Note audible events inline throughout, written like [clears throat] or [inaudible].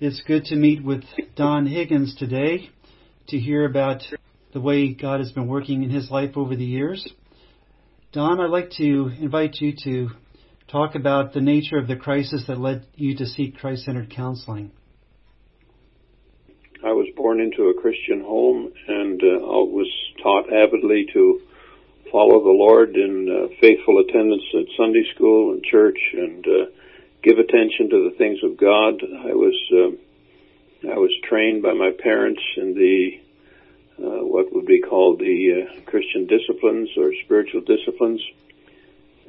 It's good to meet with Don Higgins today to hear about the way God has been working in his life over the years. Don, I'd like to invite you to talk about the nature of the crisis that led you to seek Christ centered counseling. I was born into a Christian home and uh, I was taught avidly to follow the Lord in uh, faithful attendance at Sunday school and church and uh, give attention to the things of God. I was uh, I was trained by my parents in the uh, what would be called the uh, Christian disciplines or spiritual disciplines,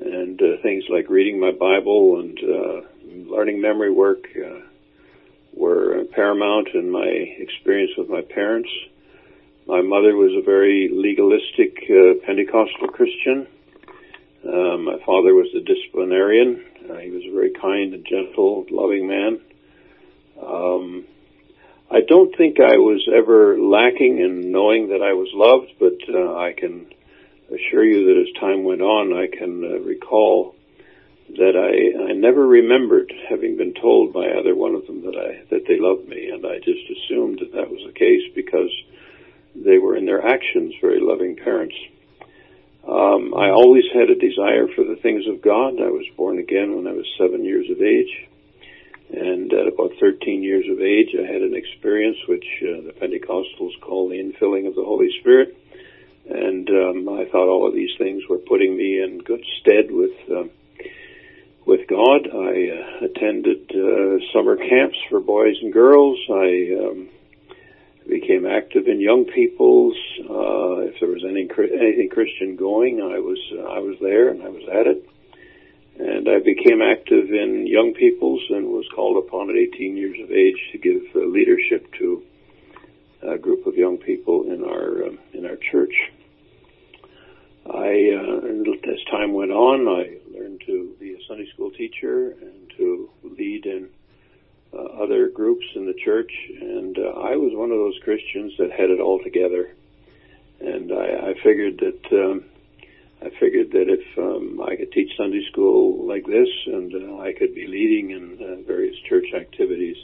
and uh, things like reading my Bible and uh, learning memory work uh, were paramount in my experience with my parents. My mother was a very legalistic uh, Pentecostal Christian. Uh, my father was a disciplinarian. Uh, he was a very kind and gentle, loving man. Um, I don't think I was ever lacking in knowing that I was loved, but uh, I can assure you that as time went on, I can uh, recall that I, I never remembered having been told by either one of them that I that they loved me, and I just assumed that that was the case because they were in their actions very loving parents. Um, I always had a desire for the things of God. I was born again when I was seven years of age. And at about 13 years of age, I had an experience which uh, the Pentecostals call the infilling of the Holy Spirit. And um, I thought all of these things were putting me in good stead with uh, with God. I uh, attended uh, summer camps for boys and girls. I um, became active in young people's. Uh, if there was any anything Christian going, I was I was there and I was at it. And I became active in young people's and was called upon at 18 years of age to give uh, leadership to a group of young people in our um, in our church. I, uh, as time went on, I learned to be a Sunday school teacher and to lead in uh, other groups in the church, and uh, I was one of those Christians that had it all together. And I, I figured that um, I figured that if um, I could teach Sunday school like this, and uh, I could be leading in uh, various church activities,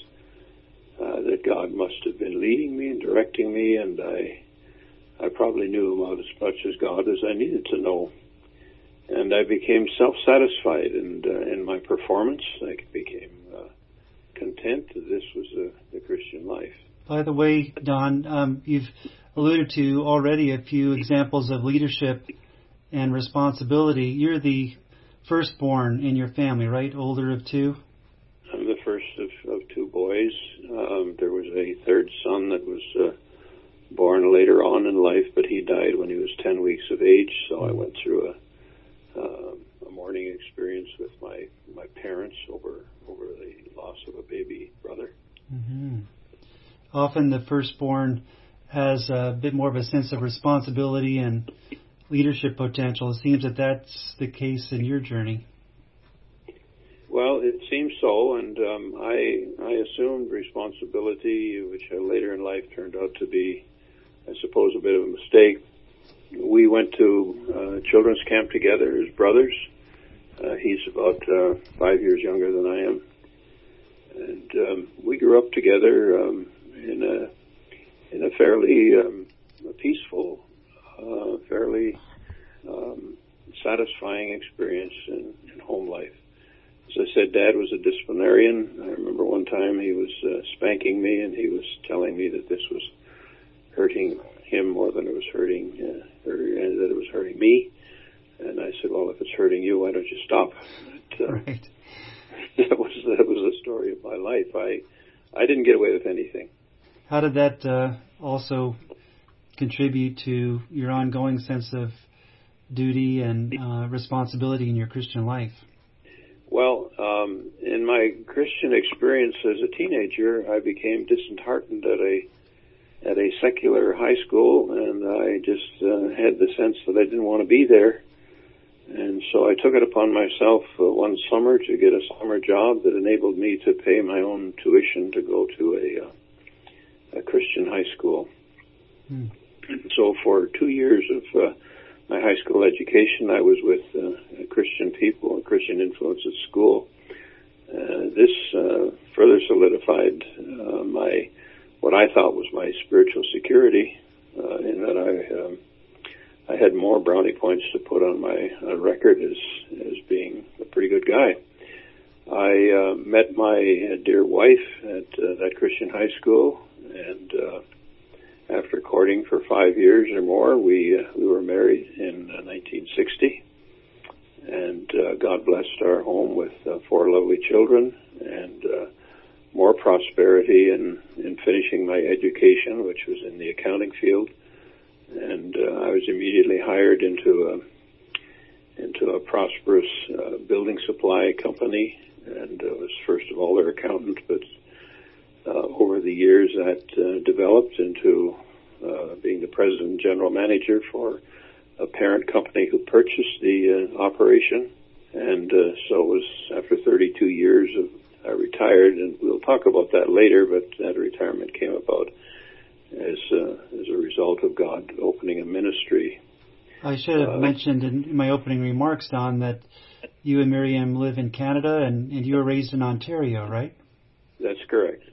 uh, that God must have been leading me and directing me, and I I probably knew about as much as God as I needed to know. And I became self-satisfied and uh, in my performance. I became this was a, the Christian life. By the way, Don, um, you've alluded to already a few examples of leadership and responsibility. You're the firstborn in your family, right? Older of two? I'm the first of, of two boys. Um, there was a third son that was uh, born later on in life, but he died when he was 10 weeks of age, so I went through a, uh, a mourning experience with my, my parents over, over the loss of a baby brother. Mm-hmm. Often the firstborn has a bit more of a sense of responsibility and leadership potential. It seems that that's the case in your journey. Well, it seems so, and um, I I assumed responsibility, which later in life turned out to be, I suppose, a bit of a mistake. We went to uh, children's camp together as brothers. Uh, he's about uh, five years younger than I am, and um, we grew up together um, in a in a fairly um, peaceful, uh, fairly um, satisfying experience in, in home life. As I said, Dad was a disciplinarian. I remember one time he was uh, spanking me, and he was telling me that this was hurting him more than it was hurting, uh, or and that it was hurting me. And I said, "Well, if it's you, you stop?" But, uh, right. [laughs] that was that was the story of my life. I I didn't get away with anything. How did that uh, also contribute to your ongoing sense of duty and uh, responsibility in your Christian life? Well, um, in my Christian experience as a teenager, I became disheartened at a at a secular high school, and I just uh, had the sense that I didn't want to be there. And so I took it upon myself uh, one summer to get a summer job that enabled me to pay my own tuition to go to a, uh, a Christian high school. Hmm. So for two years of uh, my high school education, I was with uh, Christian people and Christian influence at school. Uh, this uh, further solidified uh, my what I thought was my spiritual security uh, in that I um, I had more brownie points to put on my uh, record as as being a pretty good guy. I uh, met my uh, dear wife at uh, that Christian high school, and uh, after courting for five years or more, we uh, we were married in uh, 1960, and uh, God blessed our home with uh, four lovely children and uh, more prosperity in in finishing my education, which was in the accounting field, and uh, I was immediately hired into a into a prosperous uh, building supply company, and uh, was first of all their accountant, but uh, over the years that uh, developed into uh, being the president and general manager for a parent company who purchased the uh, operation. And uh, so it was after 32 years of I retired, and we'll talk about that later. But that retirement came about as uh, as a result of God opening a ministry. I should have Uh, mentioned in my opening remarks, Don, that you and Miriam live in Canada and, and you were raised in Ontario, right? That's correct.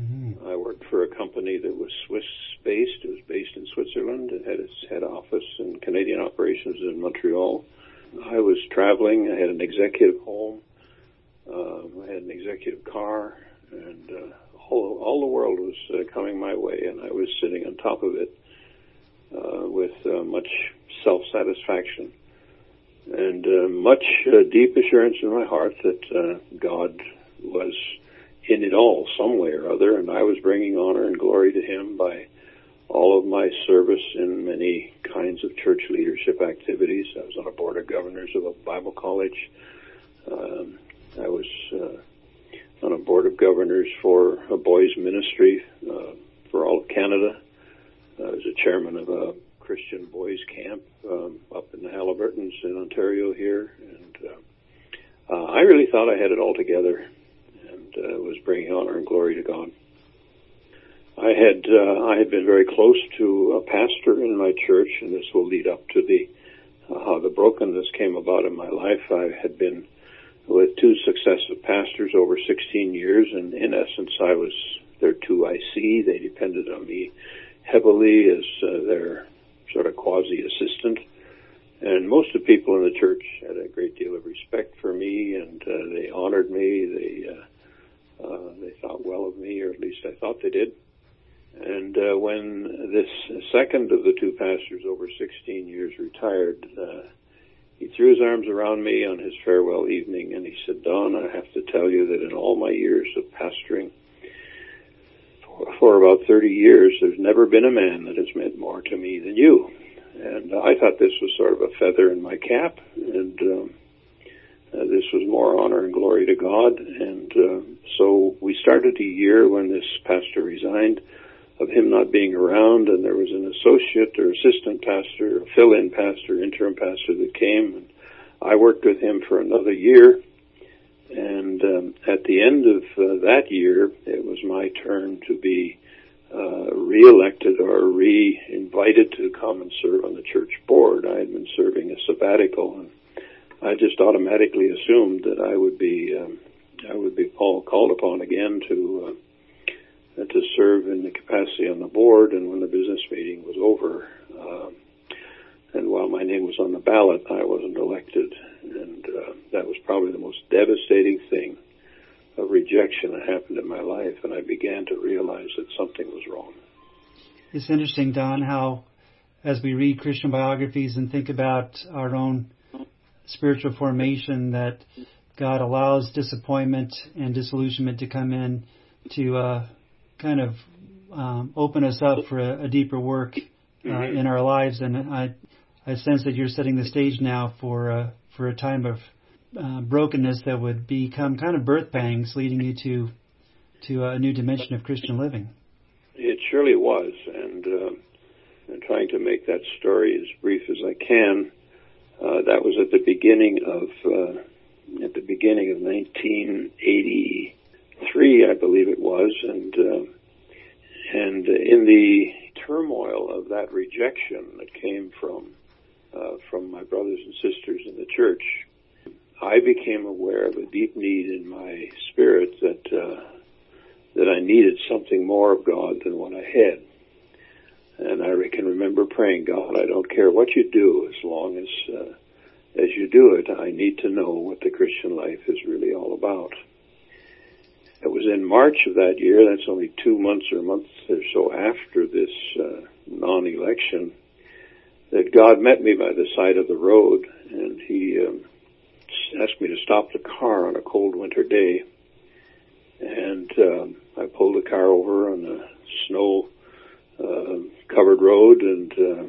Mm-hmm. I worked for a company that was Swiss based. It was based in Switzerland. It had its head office and Canadian operations in Montreal. I was traveling. I had an executive home. Um, I had an executive car, and uh, all all the world was uh, coming my way, and I was sitting on top of it uh, with uh, much self satisfaction and uh, much uh, deep assurance in my heart that uh, God was in it all, some way or other, and I was bringing honor and glory to Him by all of my service in many kinds of church leadership activities. I was on a board of governors of a Bible college. Um, I was uh, on a board of governors for a boys' ministry uh, for all of Canada. I was a chairman of a Christian boys' camp um, up in the Haliburtons in Ontario here, and uh, uh, I really thought I had it all together and uh, was bringing honor and glory to God. I had uh, I had been very close to a pastor in my church, and this will lead up to the uh, how the brokenness came about in my life. I had been with two successive pastors over 16 years, and in essence, I was their 2IC. They depended on me heavily as uh, their sort of quasi assistant. And most of the people in the church had a great deal of respect for me, and uh, they honored me. They uh, uh, they thought well of me, or at least I thought they did. And uh, when this second of the two pastors over 16 years retired, uh, he threw his arms around me on his farewell evening, and he said, "Don, I have to tell you that in all my years of pastoring, for, about 30 years, there's never been a man that has meant more to me than you." And I thought this was sort of a feather in my cap, and um, uh, this was more honor and glory to God. And uh, so we started a year when this pastor resigned of him not being around, and there was an associate or assistant pastor, fill-in pastor, interim pastor that came, and I worked with him for another year. And um, at the end of uh, that year, it was my turn to be uh, re-elected or re-invited to come and serve on the church board. I had been serving a sabbatical, and I just automatically assumed that I would be um, I would be call, called upon again to uh, to serve in the capacity on the board. And when the business meeting was over, um, and while my name was on the ballot, I wasn't elected, and uh, that was probably the most devastating thing of rejection that happened in my life, and I began to realize that something was wrong. It's interesting, Don, how as we read Christian biographies and think about our own spiritual formation, that God allows disappointment and disillusionment to come in to uh, kind of um, open us up for a, a deeper work uh, Mhm. in our lives. And I, I sense that you're setting the stage now for uh, for a time of uh, brokenness that would become kind of birth pangs, leading you to to a new dimension of Christian living. It surely was, and uh, I'm trying to make that story as brief as I can. Uh, that was at the beginning of uh, at the beginning of 1983, I believe it was, and uh, and in the turmoil of that rejection that came from uh, from my brothers and sisters in the church, I became aware of a deep need in my spirit that uh, that I needed something more of God than what I had. And I can remember praying, God, I don't care what you do as long as, uh, as you do it, I need to know what the Christian life is really all about. It was in March of that year, that's only two months or a month or so after this uh, non-election, that God met me by the side of the road and he um, asked me to stop the car on a cold winter day. And um, I pulled the car over on a snow uh, covered road and uh,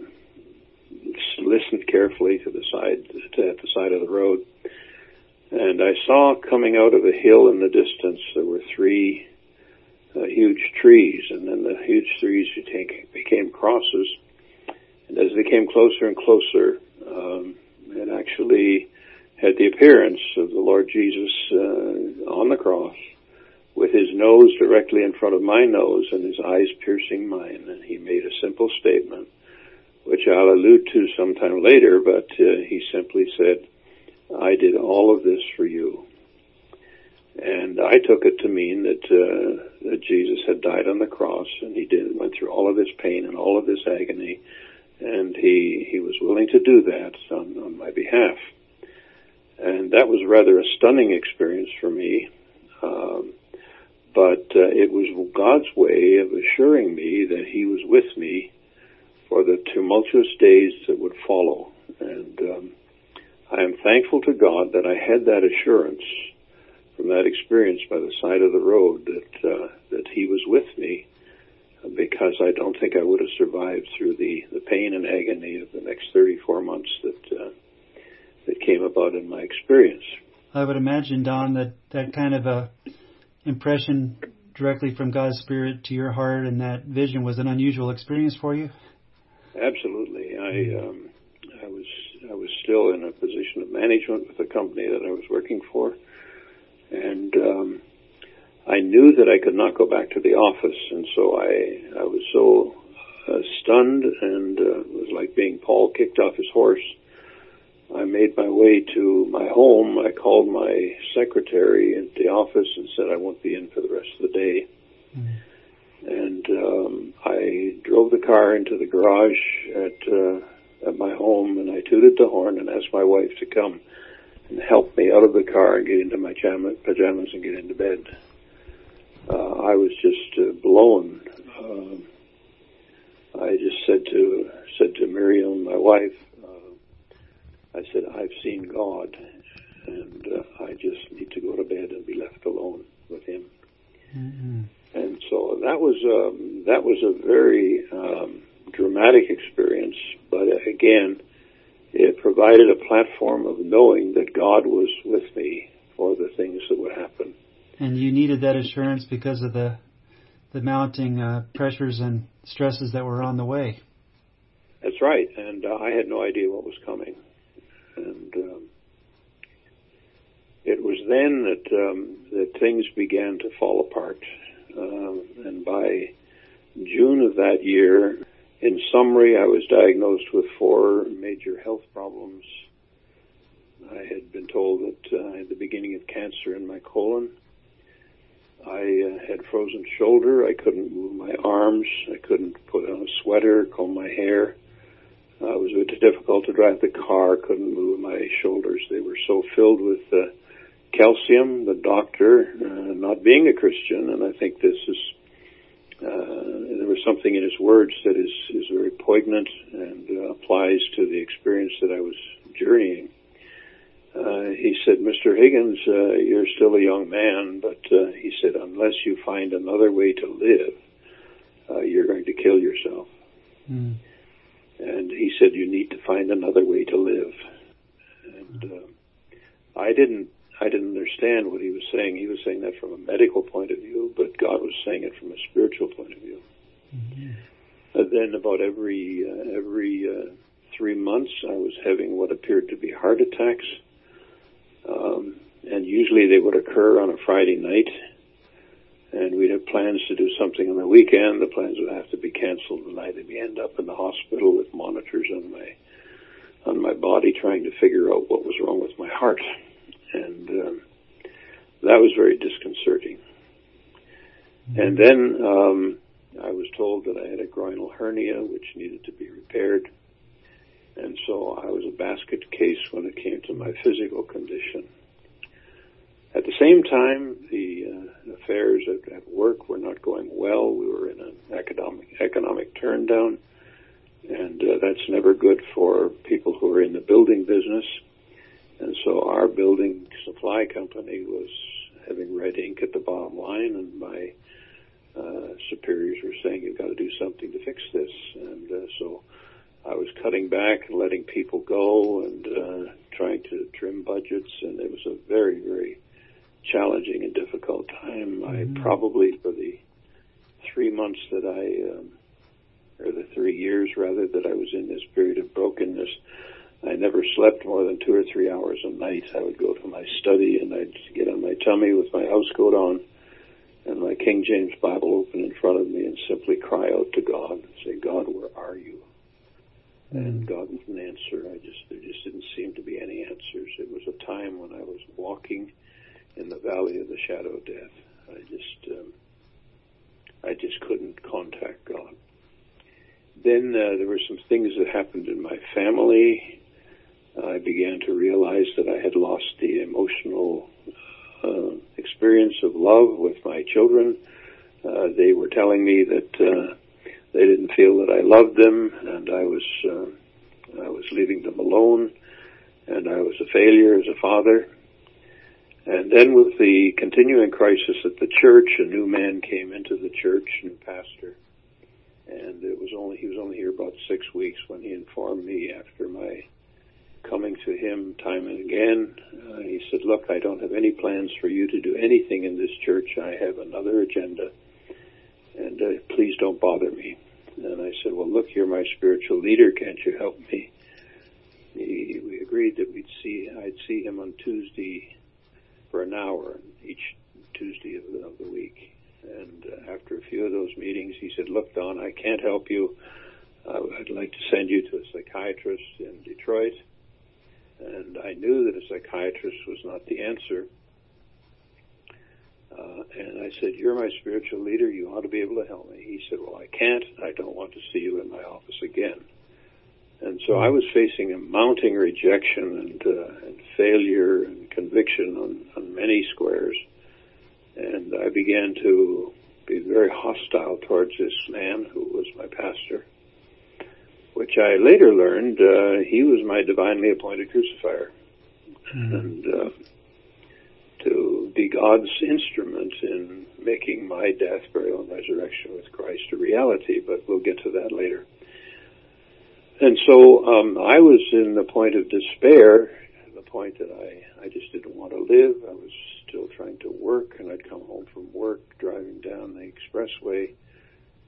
listened carefully to the side to, at the side of the road. And I saw coming out of a hill in the distance there were three uh, huge trees, and then the huge trees became crosses. And as they came closer and closer, um, it actually had the appearance of the Lord Jesus uh, on the cross with his nose directly in front of my nose and his eyes piercing mine. And he made a simple statement, which I'll allude to sometime later, but uh, he simply said, I did all of this for you. And I took it to mean that, uh, that Jesus had died on the cross and he did, went through all of this pain and all of this agony and he, he was willing to do that on, on my behalf. And that was rather a stunning experience for me. Um, but uh, it was God's way of assuring me that He was with me for the tumultuous days that would follow. And um, I am thankful to God that I had that assurance from that experience by the side of the road that uh, that He was with me, because I don't think I would have survived through the the pain and agony of the next 34 months that uh, that came about in my experience. I would imagine, Don, that that kind of a impression directly from God's Spirit to your heart and that vision was an unusual experience for you? Absolutely. I um, I was still in a position of management with the company that I was working for, and um, I knew that I could not go back to the office, and so I I was so uh, stunned and uh, it was like being Paul kicked off his horse I made my way to my home. I called my secretary at the office and said I won't be in for the rest of the day. Mm-hmm. And um, I drove the car into the garage at uh, at my home, and I tooted the horn and asked my wife to come and help me out of the car and get into my pajamas and get into bed. Uh, I was just uh, blown. Uh, I just said to said to Miriam, my wife, I said, I've seen God, and uh, I just need to go to bed and be left alone with Him. Mm-hmm. And so that was um, that was a very um, dramatic experience, but again, it provided a platform of knowing that God was with me for the things that would happen. And you needed that assurance because of the the mounting uh, pressures and stresses that were on the way. That's right, and uh, I had no idea what was coming and um, it was then that um, that things began to fall apart. Um, and by June of that year, in summary, I was diagnosed with four major health problems. I had been told that uh, I had the beginning of cancer in my colon. I uh, had frozen shoulder. I couldn't move my arms. I couldn't put on a sweater, comb my hair. Uh, it was a bit difficult to drive the car. Couldn't move my shoulders. They were so filled with uh, calcium. The doctor, uh, not being a Christian, and I think this is uh, there was something in his words that is is very poignant and uh, applies to the experience that I was journeying. Uh, he said, "Mr. Higgins, uh, you're still a young man, but uh, he said unless you find another way to live, uh, you're going to kill yourself." Mm and he said you need to find another way to live. And I didn't I didn't understand what he was saying. He was saying that from a medical point of view, but God was saying it from a spiritual point of view. Mm-hmm. And then about every uh, every uh, three months, I was having what appeared to be heart attacks, um, and usually they would occur on a Friday night and we'd have plans to do something on the weekend. The plans would have to be canceled, the night. and I'd end up in the hospital with monitors on my on my body, trying to figure out what was wrong with my heart, and um, that was very disconcerting. And then um, I was told that I had a groinal hernia which needed to be repaired. And so I was a basket case when it came to my physical condition. At the same time, the uh, affairs at, at work were not going well. We were in an economic economic turndown, and uh, that's never good for people who are in the building business. And so our building supply company was having red ink at the bottom line, and my uh, superiors were saying, "You've got to do something to fix this." And uh, so I was cutting back and letting people go, and uh, trying to trim budgets, and it was a very, very challenging and difficult time. Mm-hmm. I probably for the three months that I, um, or the three years rather, that I was in this period of brokenness, I never slept more than two or three hours a night. I would go to my study and I'd get on my tummy with my house coat on and my King James Bible open in front of me and simply cry out to God and say, God, where are you? And God wouldn't answer. I just, there just didn't seem to be any answers. It was a time when I was walking in the valley of the shadow of death. I just, um, I just couldn't contact God. Then uh, there were some things that happened in my family. I began to realize that I had lost the emotional uh, experience of love with my children. Uh, they were telling me that uh, they didn't feel that I loved them, and I was uh, I was leaving them alone, and I was a failure as a father. And then with the continuing crisis at the church, a new man came into the church, new pastor. And it was only, he was only here about six weeks when he informed me after my coming to him time and again. Uh, he said, look, I don't have any plans for you to do anything in this church. I have another agenda and uh, please don't bother me. And I said, well, look, you're my spiritual leader. Can't you help me? He, we agreed that we'd see, I'd see him on Tuesday for an hour each Tuesday of the, of the week. And uh, after a few of those meetings, he said, "Look, Don, I can't help you. Uh, I'd like to send you to a psychiatrist in Detroit." And I knew that a psychiatrist was not the answer. Uh, and I said, "You're my spiritual leader. You ought to be able to help me." He said, "Well, I can't. I don't want to see you in my office again." And so I was facing a mounting rejection and, uh, and failure and conviction on, on many squares. And I began to be very hostile towards this man who was my which I later learned uh, he was my divinely appointed crucifier. Mm-hmm. And uh, to be God's instrument in making my death, burial, and resurrection with Christ a reality, but we'll get to that later. And so um, I was in the point of despair, the point that I, I just didn't want to live. I was still trying to work, and I'd come home from work driving down the expressway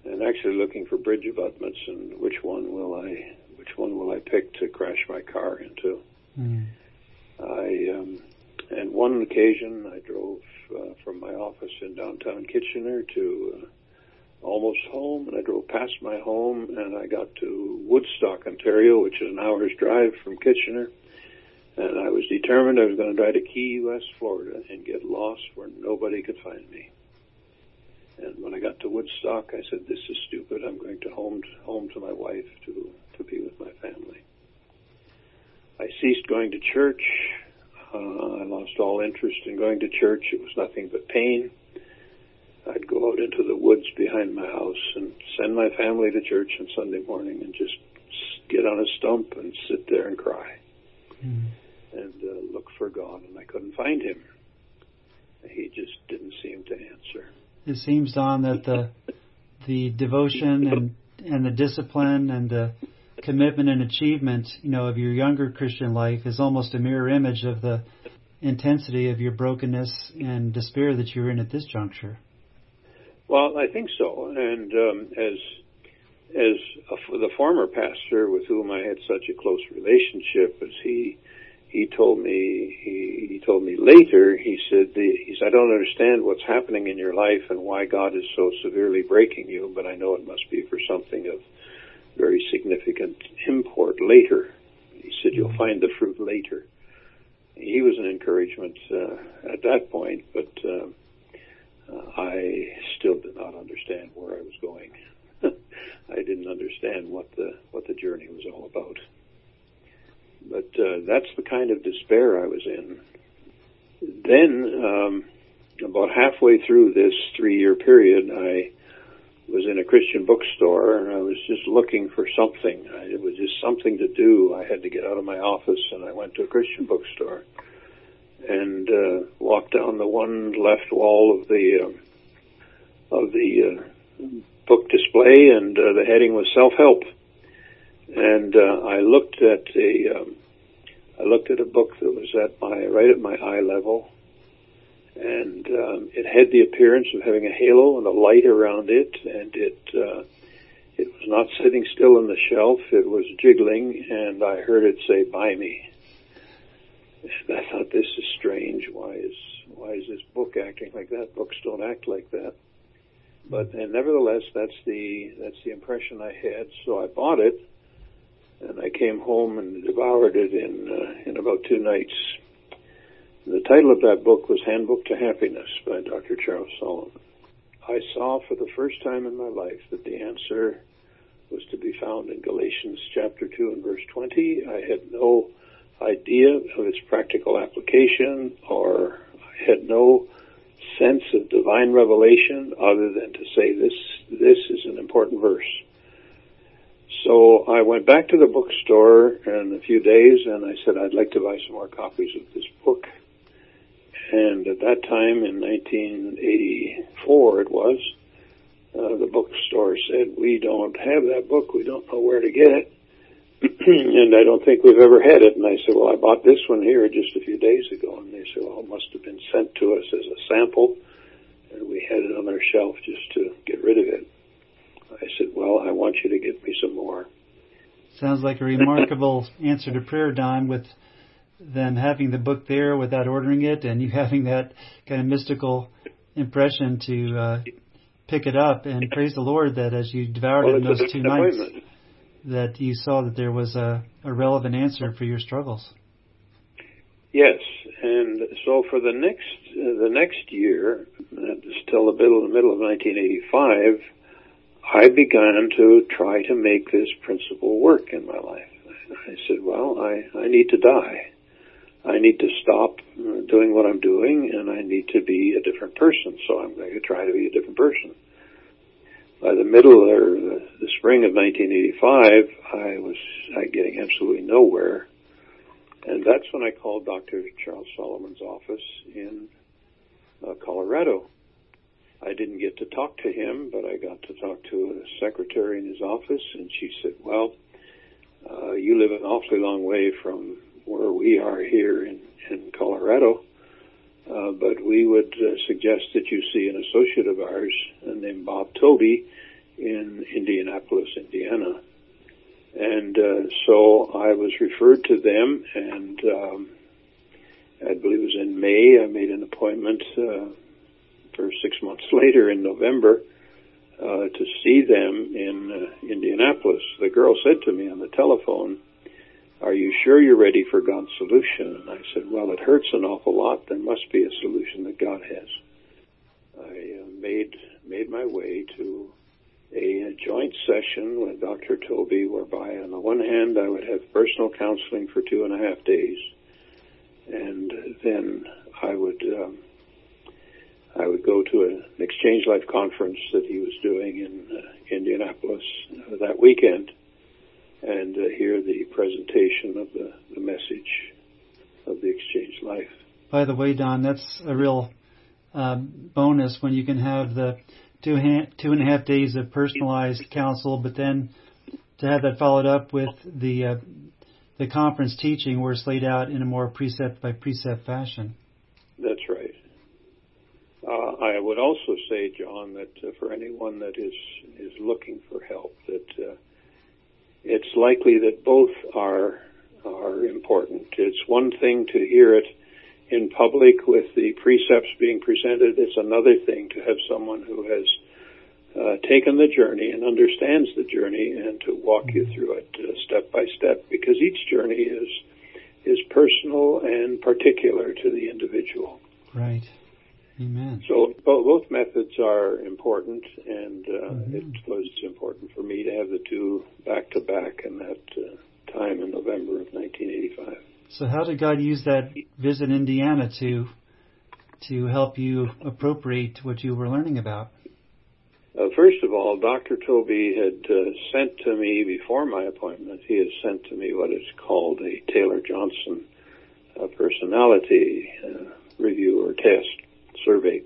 and actually looking for bridge abutments and which one will I which one will I pick to crash my car into. Mm. I um, and one occasion I drove uh, from my office in downtown Kitchener to uh, almost home, and I drove past my home, and I got to Woodstock, Ontario, which is an hour's drive from Kitchener. And I was determined I was going to drive to Key West, Florida, and get lost where nobody could find me. And when I got to Woodstock, I said, "This is stupid. I'm going to home to, home to my wife to to be with my family." I ceased going to church. Uh, I lost all interest in going to church. It was nothing but pain. I'd go out into the woods behind my house and send my family to church on Sunday morning and just get on a stump and sit there and cry mm. and uh, look for God. And I couldn't find him. He just didn't seem to answer. It seems, Don, that the the devotion and and the discipline and the commitment and achievement, you know, of your younger Christian life is almost a mirror image of the intensity of your brokenness and despair that you're in at this juncture. Well, I think so. And um, as as a, the former pastor with whom I had such a close relationship, as he he told me he, he told me later he said the, he said I don't understand what's happening in your life and why God is so severely breaking you, but I know it must be for something of very significant import later. He said you'll find the fruit later. He was an encouragement uh, at that point, but um, uh, I still did not understand where I was going. [laughs] I didn't understand what the what the journey was all about. But uh, that's the kind of despair I was in. Then, um, about halfway through this three-year period, I was in a Christian bookstore and I was just looking for something. I, it was just something to do. I had to get out of my office and I went to a Christian bookstore and uh, walked down the one left wall of the uh, of the uh, book display, and uh, the heading was self help. And uh, I looked at a um, I looked at a book that was at my right at my eye level, and um, it had the appearance of having a halo and a light around it, and it uh, it was not sitting still on the shelf; it was jiggling, and I heard it say "Buy me." And I thought, this is strange. Why is why is this book acting like that? Books don't act like that. But and nevertheless, that's the that's the impression I had. So I bought it, and I came home and devoured it in uh, in about two nights. The title of that book was Handbook to Happiness by Dr. Charles Solomon. I saw for the first time in my life that the answer was to be found in Galatians chapter 2 and verse 20. I had no idea of its practical application or I had no sense of divine revelation other than to say this this is an important verse. So I went back to the bookstore in a few days and I said I'd like to buy some more copies of this book. And at that time in 1984 it was, uh, the bookstore said, we don't have that book, we don't know where to get it. [clears throat] and I don't think we've ever had it. And I said, well, I bought this one here just a few days ago. And they said, well, it must have been sent to us as a sample. And we had it on our shelf just to get rid of it. Said, well, I want you to give me some more. Sounds like a remarkable [laughs] answer to prayer, Don, with them having the book there without ordering it and you having that kind of mystical impression to uh, pick it up. And praise the Lord that as you devoured well, it in those two nights that you saw that there was a, a relevant answer for your struggles. Yes, and so for the next uh, the next year, till the middle the middle of 1985, I began to try to make this principle work in my life. I said, well, I I need to die. I need to stop uh, doing what I'm doing, and I need to be a different person. So I'm going to try to be a different person by the middle or the, spring of 1985, I was getting absolutely nowhere, and that's when I called Dr. Charles Solomon's office in uh, Colorado. I didn't get to talk to him, but I got to talk to a secretary in his office, and she said, "Well, uh, you live an awfully long way from where we are here in in Colorado." Uh, but we would uh, suggest that you see an associate of ours named Bob Toby in Indianapolis, Indiana. And uh, so I was referred to them, and um, I believe it was in May. I made an appointment uh, for six months [laughs] later in November uh, to see them in uh, Indianapolis. The girl said to me on the telephone, are you sure you're ready for God's solution? And I said, well, it hurts an awful lot. There must be a solution that God has. I uh, made made my way to a, a joint session with Dr. Toby, whereby on the one hand I would have personal counseling for two and a half days, and then I would um, I would go to an Exchange Life conference that he was doing in uh, Indianapolis uh, that weekend and uh, hear the presentation of the, the message of the exchange life. By the way, Don, that's a real um, bonus when you can have the two two and a half days of personalized counsel, but then to have that followed up with the uh, the conference teaching where it's laid out in a more precept by precept fashion. I would also say, John, that uh, for anyone that is is looking for help, that uh, it's likely that both are are important. It's one thing to hear it in public with the precepts being presented. It's another thing to have someone who has uh, taken the journey and understands the journey and to walk you through it uh, step by step because each journey is is personal and particular to the individual. Right. Amen. So both, both methods are important, and uh, Mhm. it was important for me to have the two back to back in that uh, time in November of 1985. So how did God use that visit in Indiana to to help you appropriate what you were learning about? Uh, first of all, Dr. Toby had uh, sent to me before my appointment. He had sent to me what is called a Taylor Johnson uh, personality uh, review or test survey.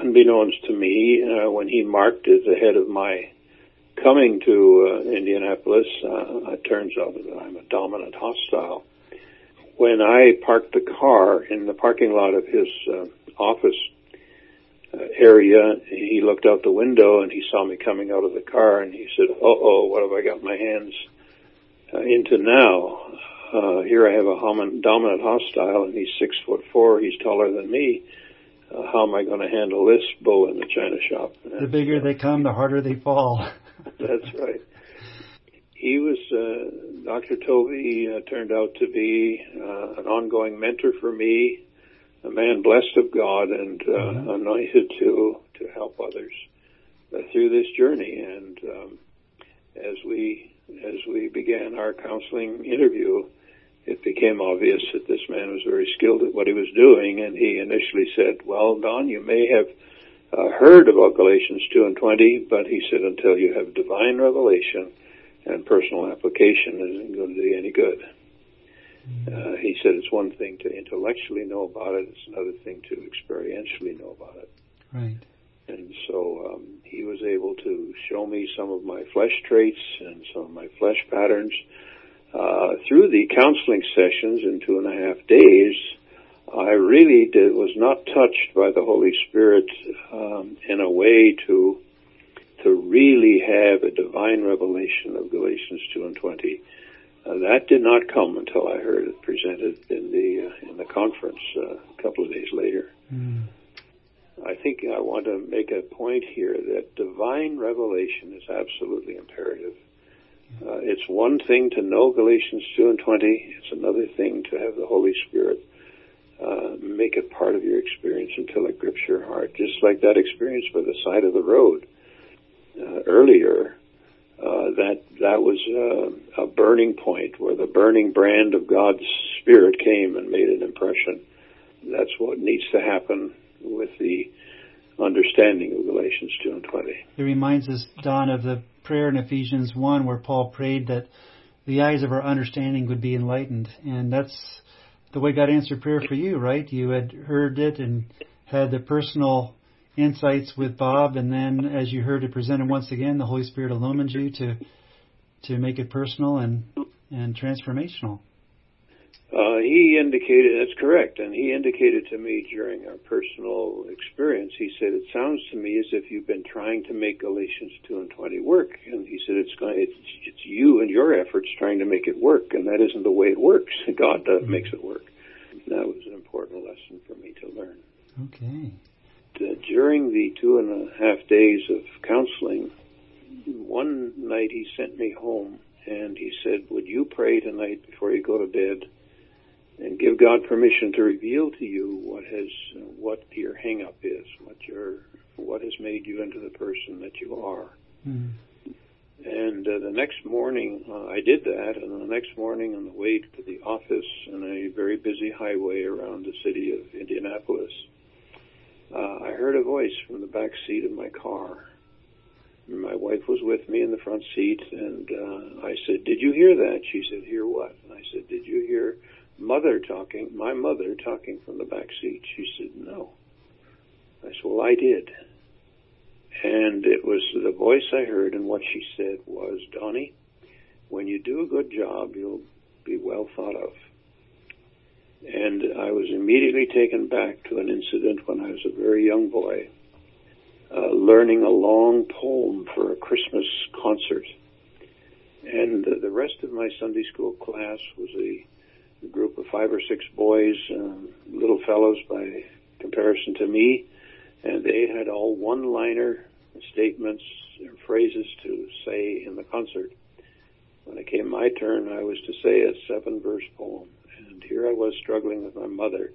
Unbeknownst to me, uh, when he marked it ahead of my coming to uh, Indianapolis, uh, it turns out that I'm a dominant hostile. When I parked the car in the parking lot of his uh, office uh, area, he looked out the window and he saw me coming out of the car and he said, "Oh, oh, what have I got my hands uh, into now? Uh, here I have a homin- dominant hostile, and he's six foot four. He's taller than me. Uh, how am I going to handle this bull in the china shop?" The bigger they come, the harder they fall. [laughs] That's right. He was uh, Dr. Tovey uh, turned out to be uh, an ongoing mentor for me, a man blessed of God and uh, Mhm. anointed to to help others uh, through this journey. And um, as we as we began our counseling interview, it became obvious that this man was very skilled at what he was doing. And he initially said, "Well, Don, you may have." Uh, heard about Galatians 2 and 20, but he said until you have divine revelation, and personal application it isn't going to do you any good. Uh, he said it's one thing to intellectually know about it, it's another thing to experientially know about it. right. And so um, he was able to show me some of my flesh traits and some of my flesh patterns. Uh, through the counseling sessions in two and a half days, I really did, was not touched by the Holy Spirit um, in a way to to really have a divine revelation of Galatians two and twenty. Uh, that did not come until I heard it presented in the uh, in the conference uh, a couple of days later. Mm. I think I want to make a point here that divine revelation is absolutely imperative. Uh, it's one thing to know Galatians 2 and 20. It's another thing to have the Holy Spirit uh, make it part of your experience until it grips your heart. Just like that experience by the side of the road uh, earlier, uh, that that was uh, a burning point where the burning brand of God's Spirit came and made an impression. That's what needs to happen with the understanding of Galatians 2 and 20. It reminds us, Don, of the prayer in Ephesians 1 where Paul prayed that the eyes of our understanding would be enlightened. And that's the way God answered prayer for you, right? You had heard it and had the personal insights with Bob, and then as you heard it presented once again, the Holy Spirit illumined you to to make it personal and and transformational. Uh, he indicated, that's correct, and he indicated to me during our personal experience, he said, it sounds to me as if you've been trying to make Galatians 2 and 20 work. And he said, it's going, it's, it's you and your efforts trying to make it work, and that isn't the way it works. [laughs] God uh, makes it work. That was an important lesson for me to learn. Okay. Uh, during the two and a half days of counseling, one night he sent me home and he said, would you pray tonight before you go to bed and give God permission to reveal to you what has, what your hang up is, what your, what has made you into the person that you are. Mm. And uh, the next morning, uh, I did that, and the next morning on the way to the office on a very busy highway around the city of Indianapolis, uh, I heard a voice from the back seat of my car. My wife was with me in the front seat, and uh, I said, "Did you hear that?" She said, "Hear what?" And I said, "Did you hear mother talking? My mother talking from the back seat?" She said, "No." I said, "Well, I did." And it was the voice I heard, and what she said was, Donnie, when you do a good job, you'll be well thought of. And I was immediately taken back to an incident when I was a very young boy, uh, learning a long poem for a Christmas concert. And uh, the rest of my Sunday school class was a, a group of five or six boys, um, little fellows by comparison to me, and they had all one-liner statements and phrases to say in the concert. When it came my turn, I was to say a seven-verse poem, and here I was struggling with my mother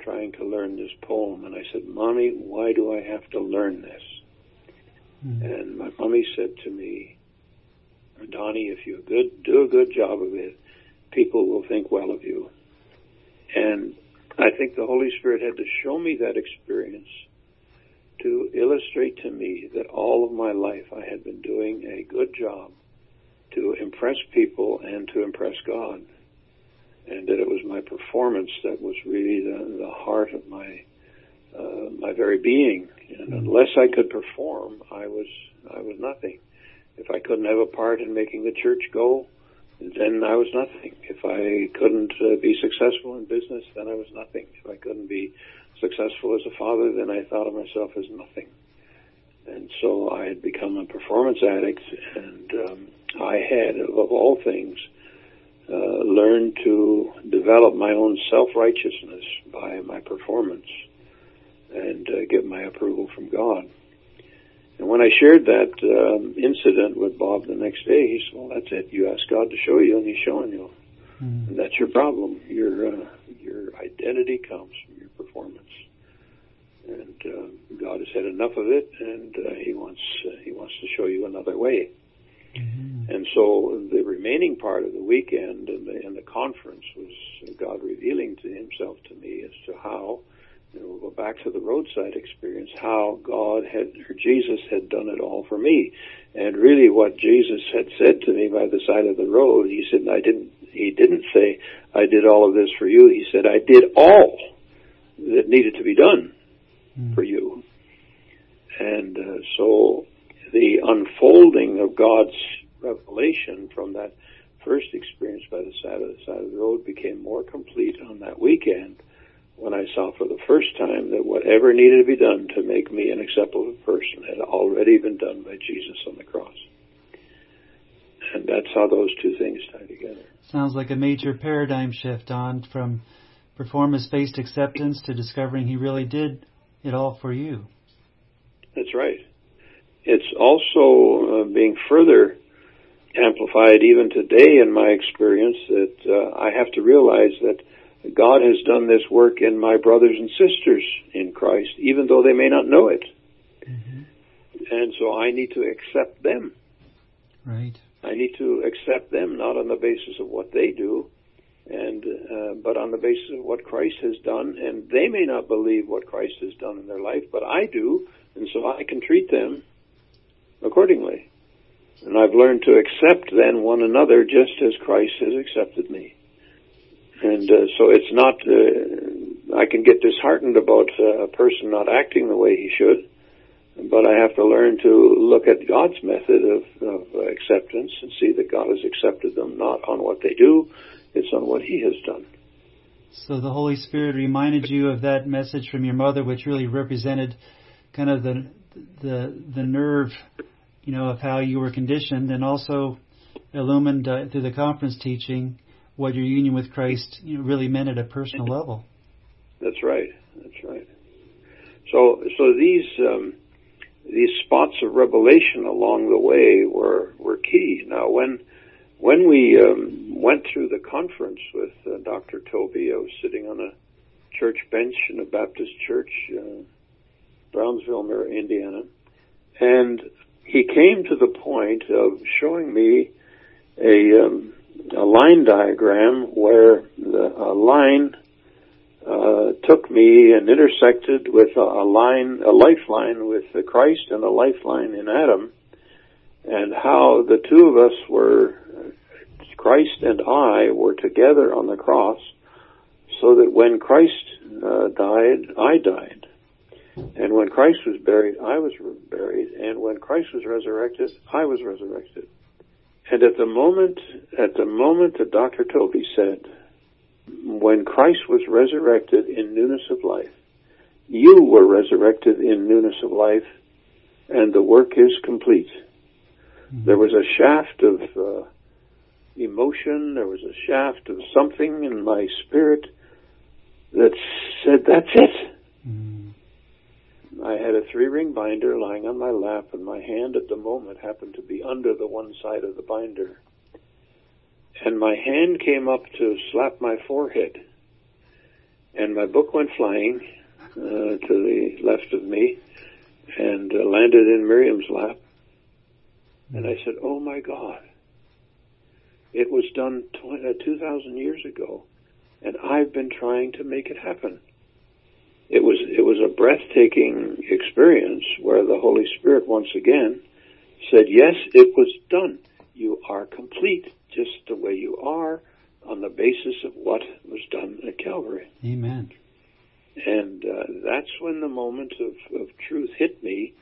trying to learn this poem. And I said, Mommy, why do I have to learn this? Mm-hmm. And my mommy said to me, Donnie, if you're good, do a good job of it, people will think well of you. And I think the Holy Spirit had to show me that experience to illustrate to me that all of my life I had been doing a good job to impress people and to impress God. And that it was my performance that was really the, the heart of my uh, my very being. And unless I could perform, I was I was nothing. If I couldn't have a part in making the church go, then I was nothing. If I couldn't uh, be successful in business, then I was nothing. If I couldn't be successful as a father, then I thought of myself as nothing. And so I had become a performance addict, and um, I had, of all things, uh, learned to develop my own self-righteousness by my performance and uh, get my approval from God. And when I shared that um, incident with Bob the next day, he said, "Well, that's it. You ask God to show you, and He's showing you, mm. and that's your problem. Your uh, your identity comes from your performance." And uh, God has had enough of it, and uh, He wants uh, He wants to show you another way. Mm-hmm. And so the remaining part of the weekend and the, and the conference was God revealing to Himself to me as to how you know, we'll go back to the roadside experience, how God had, or Jesus had done it all for me. And really what Jesus had said to me by the side of the road, he said, I didn't, he didn't say, I did all of this for you. He said, I did all that needed to be done mm. for you. And uh, so the unfolding of God's revelation from that first experience by the side of the side of the road became more complete on that weekend when I saw for the first time that whatever needed to be done to make me an acceptable person had already been done by Jesus on the cross. And that's how those two things tie together. Sounds like a major paradigm shift on from performance-based acceptance to discovering he really did it all for you. That's right. It's also uh, being further amplified even today in my experience that uh, I have to realize that God has done this work in my brothers and sisters in Christ, even though they may not know it. Mm-hmm. And so I need to accept them. Right. I need to accept them not on the basis of what they do, and uh, but on the basis of what Christ has done. And they may not believe what Christ has done in their life, but I do, and so I can treat them accordingly. And I've learned to accept then one another just as Christ has accepted me. And uh, so it's not, uh, I can get disheartened about uh, a person not acting the way he should, but I have to learn to look at God's method of, of acceptance and see that God has accepted them not on what they do, it's on what He has done. So the Holy Spirit reminded you of that message from your mother, which really represented kind of the the the nerve, you know, of how you were conditioned, and also illumined uh, through the conference teaching what your union with Christ you know, really meant at a personal [laughs] level. That's right. That's right. So, so these um, these spots of revelation along the way were were key. Now, when when we um, went through the conference with uh, Dr. Toby, I was sitting on a church bench in a Baptist church, uh, Brownsville, Indiana, and he came to the point of showing me a um, a line diagram where the a line uh, took me and intersected with a, a line, a lifeline with the Christ and a lifeline in Adam, and how the two of us were, Christ and I were together on the cross, so that when Christ uh, died, I died. And when Christ was buried, I was buried. And when Christ was resurrected, I was resurrected. And at the moment, at the moment that Dr. Toby said, when Christ was resurrected in newness of life, you were resurrected in newness of life, and the work is complete. Mm-hmm. There was a shaft of uh, emotion, there was a shaft of something in my spirit that said, that's it. I had a three ring binder lying on my lap, and my hand at the moment happened to be under the one side of the binder. And my hand came up to slap my forehead. and my book went flying uh, to the left of me and uh, landed in Miriam's lap. And I said, "Oh my God! It was done 20, uh, 2,000 years ago, and I've been trying to make it happen." It was it was a breathtaking experience where the Holy Spirit once again said, "Yes, it was done. You are complete, just the way you are." on the basis of what was done at Calvary. Amen. And uh, that's when the moment of, of truth hit me.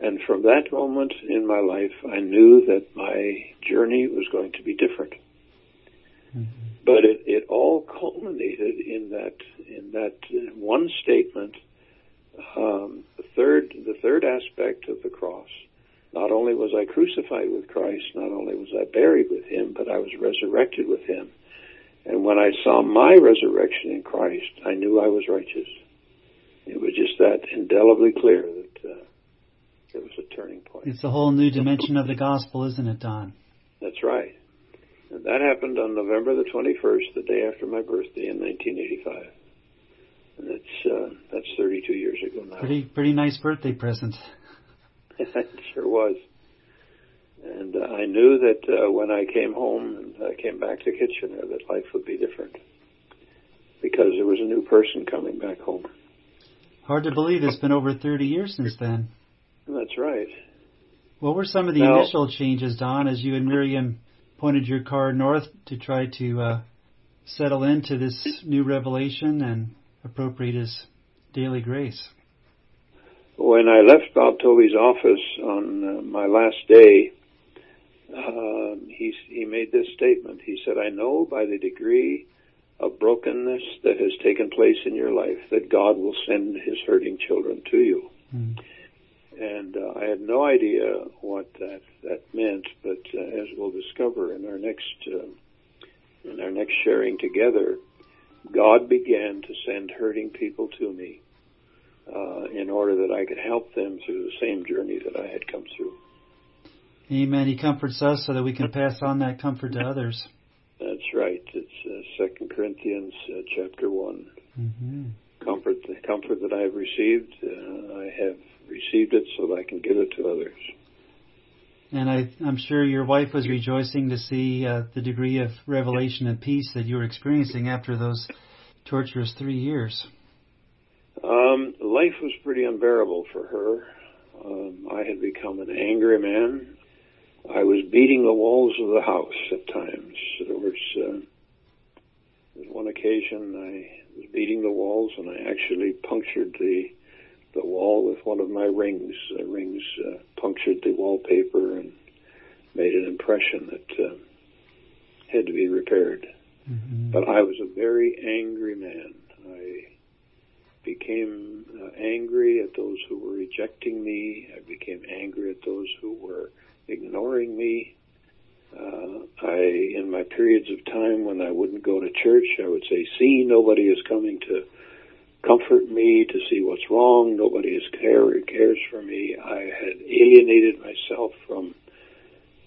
And from that moment in my life, I knew that my journey was going to be different. Mm-hmm. But it, it all culminated in that in that one statement. Um, the third the third aspect of the cross. Not only was I crucified with Christ, not only was I buried with Him, but I was resurrected with Him. And when I saw my resurrection in Christ, I knew I was righteous. It was just that indelibly clear that uh, it was a turning point. It's a whole new dimension of the gospel, isn't it, Don? That's right. And that happened on November the 21st, the day after my birthday in 1985. And that's uh, that's 32 years ago now. Pretty pretty nice birthday present. [laughs] it sure was. And uh, I knew that uh, when I came home and I came back to Kitchener, that life would be different because there was a new person coming back home. Hard to believe it's been over 30 years since then. That's right. What were some of the now, initial changes, Don, as you and Miriam pointed your car north to try to uh, settle into this new revelation and appropriate His daily grace? When I left Bob Toby's office on uh, my last day, uh, he, he made this statement. He said, I know by the degree of brokenness that has taken place in your life that God will send his hurting children to you. Mm. And uh, I had no idea what that, that meant, but uh, as we'll discover in our next, uh, in our next sharing together, God began to send hurting people to me uh, in order that I could help them through the same journey that I had come through. Amen. He comforts us so that we can pass on that comfort to others. That's right. It's uh, Second Corinthians uh, chapter one. Mm-hmm. Comfort, the comfort that I have received, uh, I have received it so that I can give it to others. And I, am sure your wife was rejoicing to see uh, the degree of revelation and peace that you were experiencing after those torturous three years. Um, life was pretty unbearable for her. Um, I had become an angry man. I was beating the walls of the house at times. There was, uh, there was one occasion I was beating the walls and I actually punctured the the wall with one of my rings. The rings uh, punctured the wallpaper and made an impression that uh, had to be repaired. Mm-hmm. But I was a very angry man. I became uh, angry at those who were rejecting me. I became angry at those who were ignoring me. Uh, I, in my periods of time when I wouldn't go to church, I would say, see, nobody is coming to comfort me, to see what's wrong. Nobody is care, cares for me. I had alienated myself from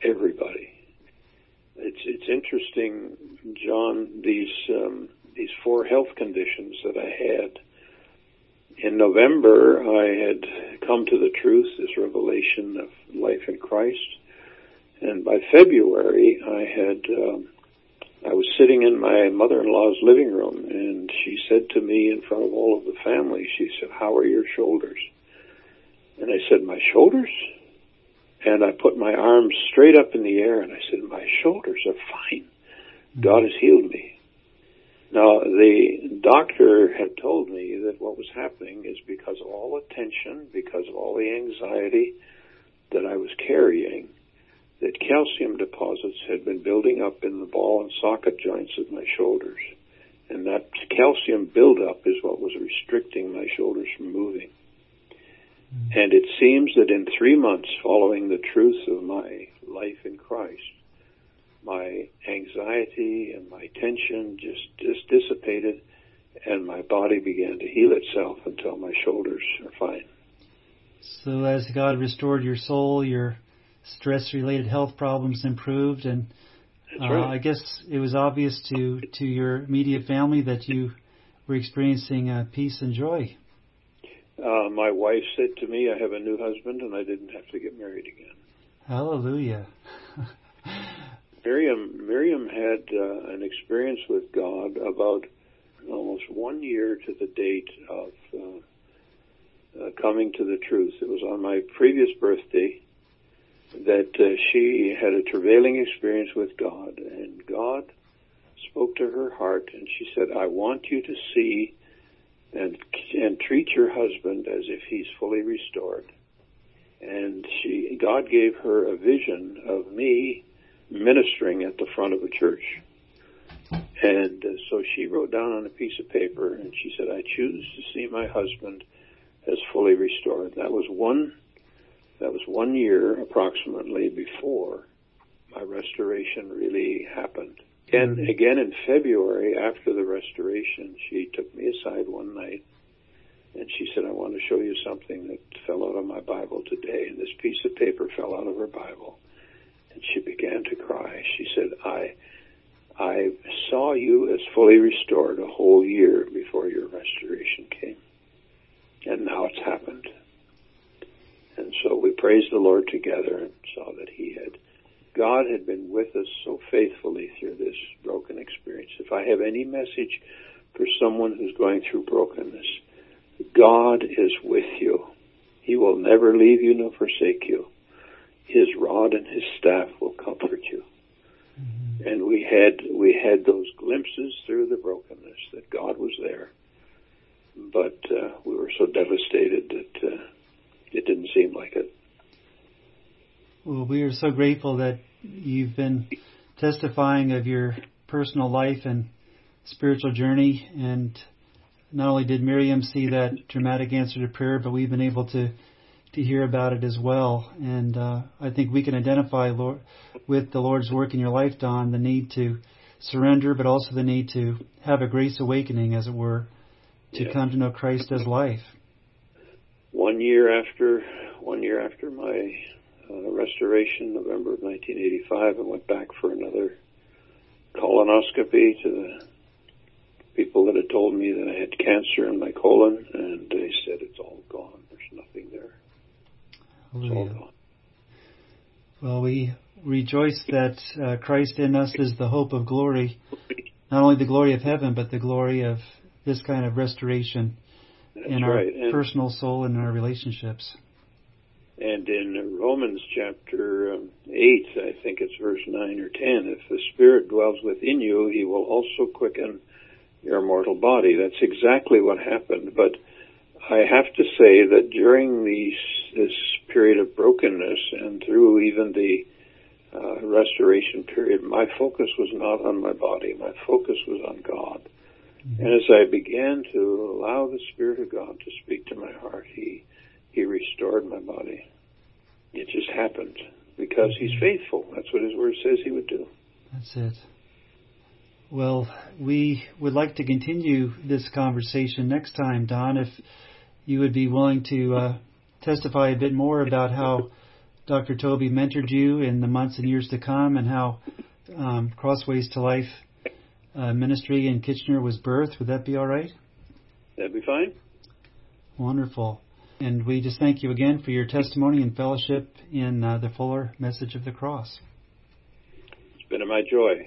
everybody. It's, it's interesting, John, these, um, these four health conditions that I had. In November, I had come to the truth, this revelation of life in Christ. And by February, I had, um, I was sitting in my mother-in-law's living room and she said to me in front of all of the family, she said, how are your shoulders? And I said, my shoulders? And I put my arms straight up in the air and I said, my shoulders are fine. God has healed me. Now, the doctor had told me that what was happening is because of all the tension, because of all the anxiety that I was carrying, that calcium deposits had been building up in the ball and socket joints of my shoulders. And that calcium buildup is what was restricting my shoulders from moving. Mm-hmm. And it seems that in three months following the truth of my life in Christ, my anxiety and my tension just, just dissipated and my body began to heal itself until my shoulders are fine. So as God restored your soul, your stress related health problems improved and uh, right. I guess it was obvious to, to your immediate family that you were experiencing uh, peace and joy. Uh, my wife said to me, I have a new husband and I didn't have to get married again. Hallelujah. [laughs] Miriam, Miriam had uh, an experience with God about almost one year to the date of uh, uh, coming to the truth. It was on my previous birthday that uh, she had a travailing experience with God, and God spoke to her heart, and she said, "I want you to see and and treat your husband as if he's fully restored." And she, God gave her a vision of me ministering at the front of a church. And uh, so she wrote down on a piece of paper and she said, I choose to see my husband as fully restored. That was one, that was one year approximately before my restoration really happened. And Mm-hmm. again in February after the restoration, she took me aside one night and she said, I want to show you something that fell out of my Bible today. And this piece of paper fell out of her Bible. And she began to cry. She said, I, I saw you as fully restored a whole year before your restoration came. And now it's happened. So we praised the Lord together and saw that He had, God had been with us so faithfully through this broken experience. If I have any message for someone who's going through brokenness, God is with you. He will never leave you nor forsake you. His rod and his staff will comfort you. Mm-hmm. And we had we had those glimpses through the brokenness that God was there, but uh, we were so devastated that uh, it didn't seem like it. Well, we are so grateful that you've been testifying of your personal life and spiritual journey. And not only did Miriam see that dramatic answer to prayer, but we've been able to to hear about it as well. And uh, I think we can identify Lord, with the Lord's work in your life, Don, the need to surrender, but also the need to have a grace awakening, as it were, to Yeah. come to know Christ as life. One year after one year after my uh, restoration, November of 1985, I went back for another colonoscopy to the people that had told me that I had cancer in my colon, and they said it's all gone. There's nothing there. It's all gone. Well, we rejoice that uh, Christ in us is the hope of glory, not only the glory of heaven, but the glory of this kind of restoration That's in our right. And, personal soul and in our relationships. and in Romans chapter um, 8, I think it's verse 9 or 10, if the Spirit dwells within you, He will also quicken your mortal body. That's exactly what happened. But I have to say that during these, this period of brokenness and through even the uh, restoration period, my focus was not on my body. My focus was on God. And as I began to allow the Spirit of God to speak to my heart, He He restored my body. It just happened because He's faithful. That's what His Word says He would do. That's it. Well, we would like to continue this conversation next time, Don, if you would be willing to uh, testify a bit more about how Dr. Toby mentored you in the months and years to come and how um, Crossways to Life uh, ministry in Kitchener was birthed. Would that be all right? That'd be fine. Wonderful. And we just thank you again for your testimony and fellowship in uh, the fuller message of the cross. It's been my joy.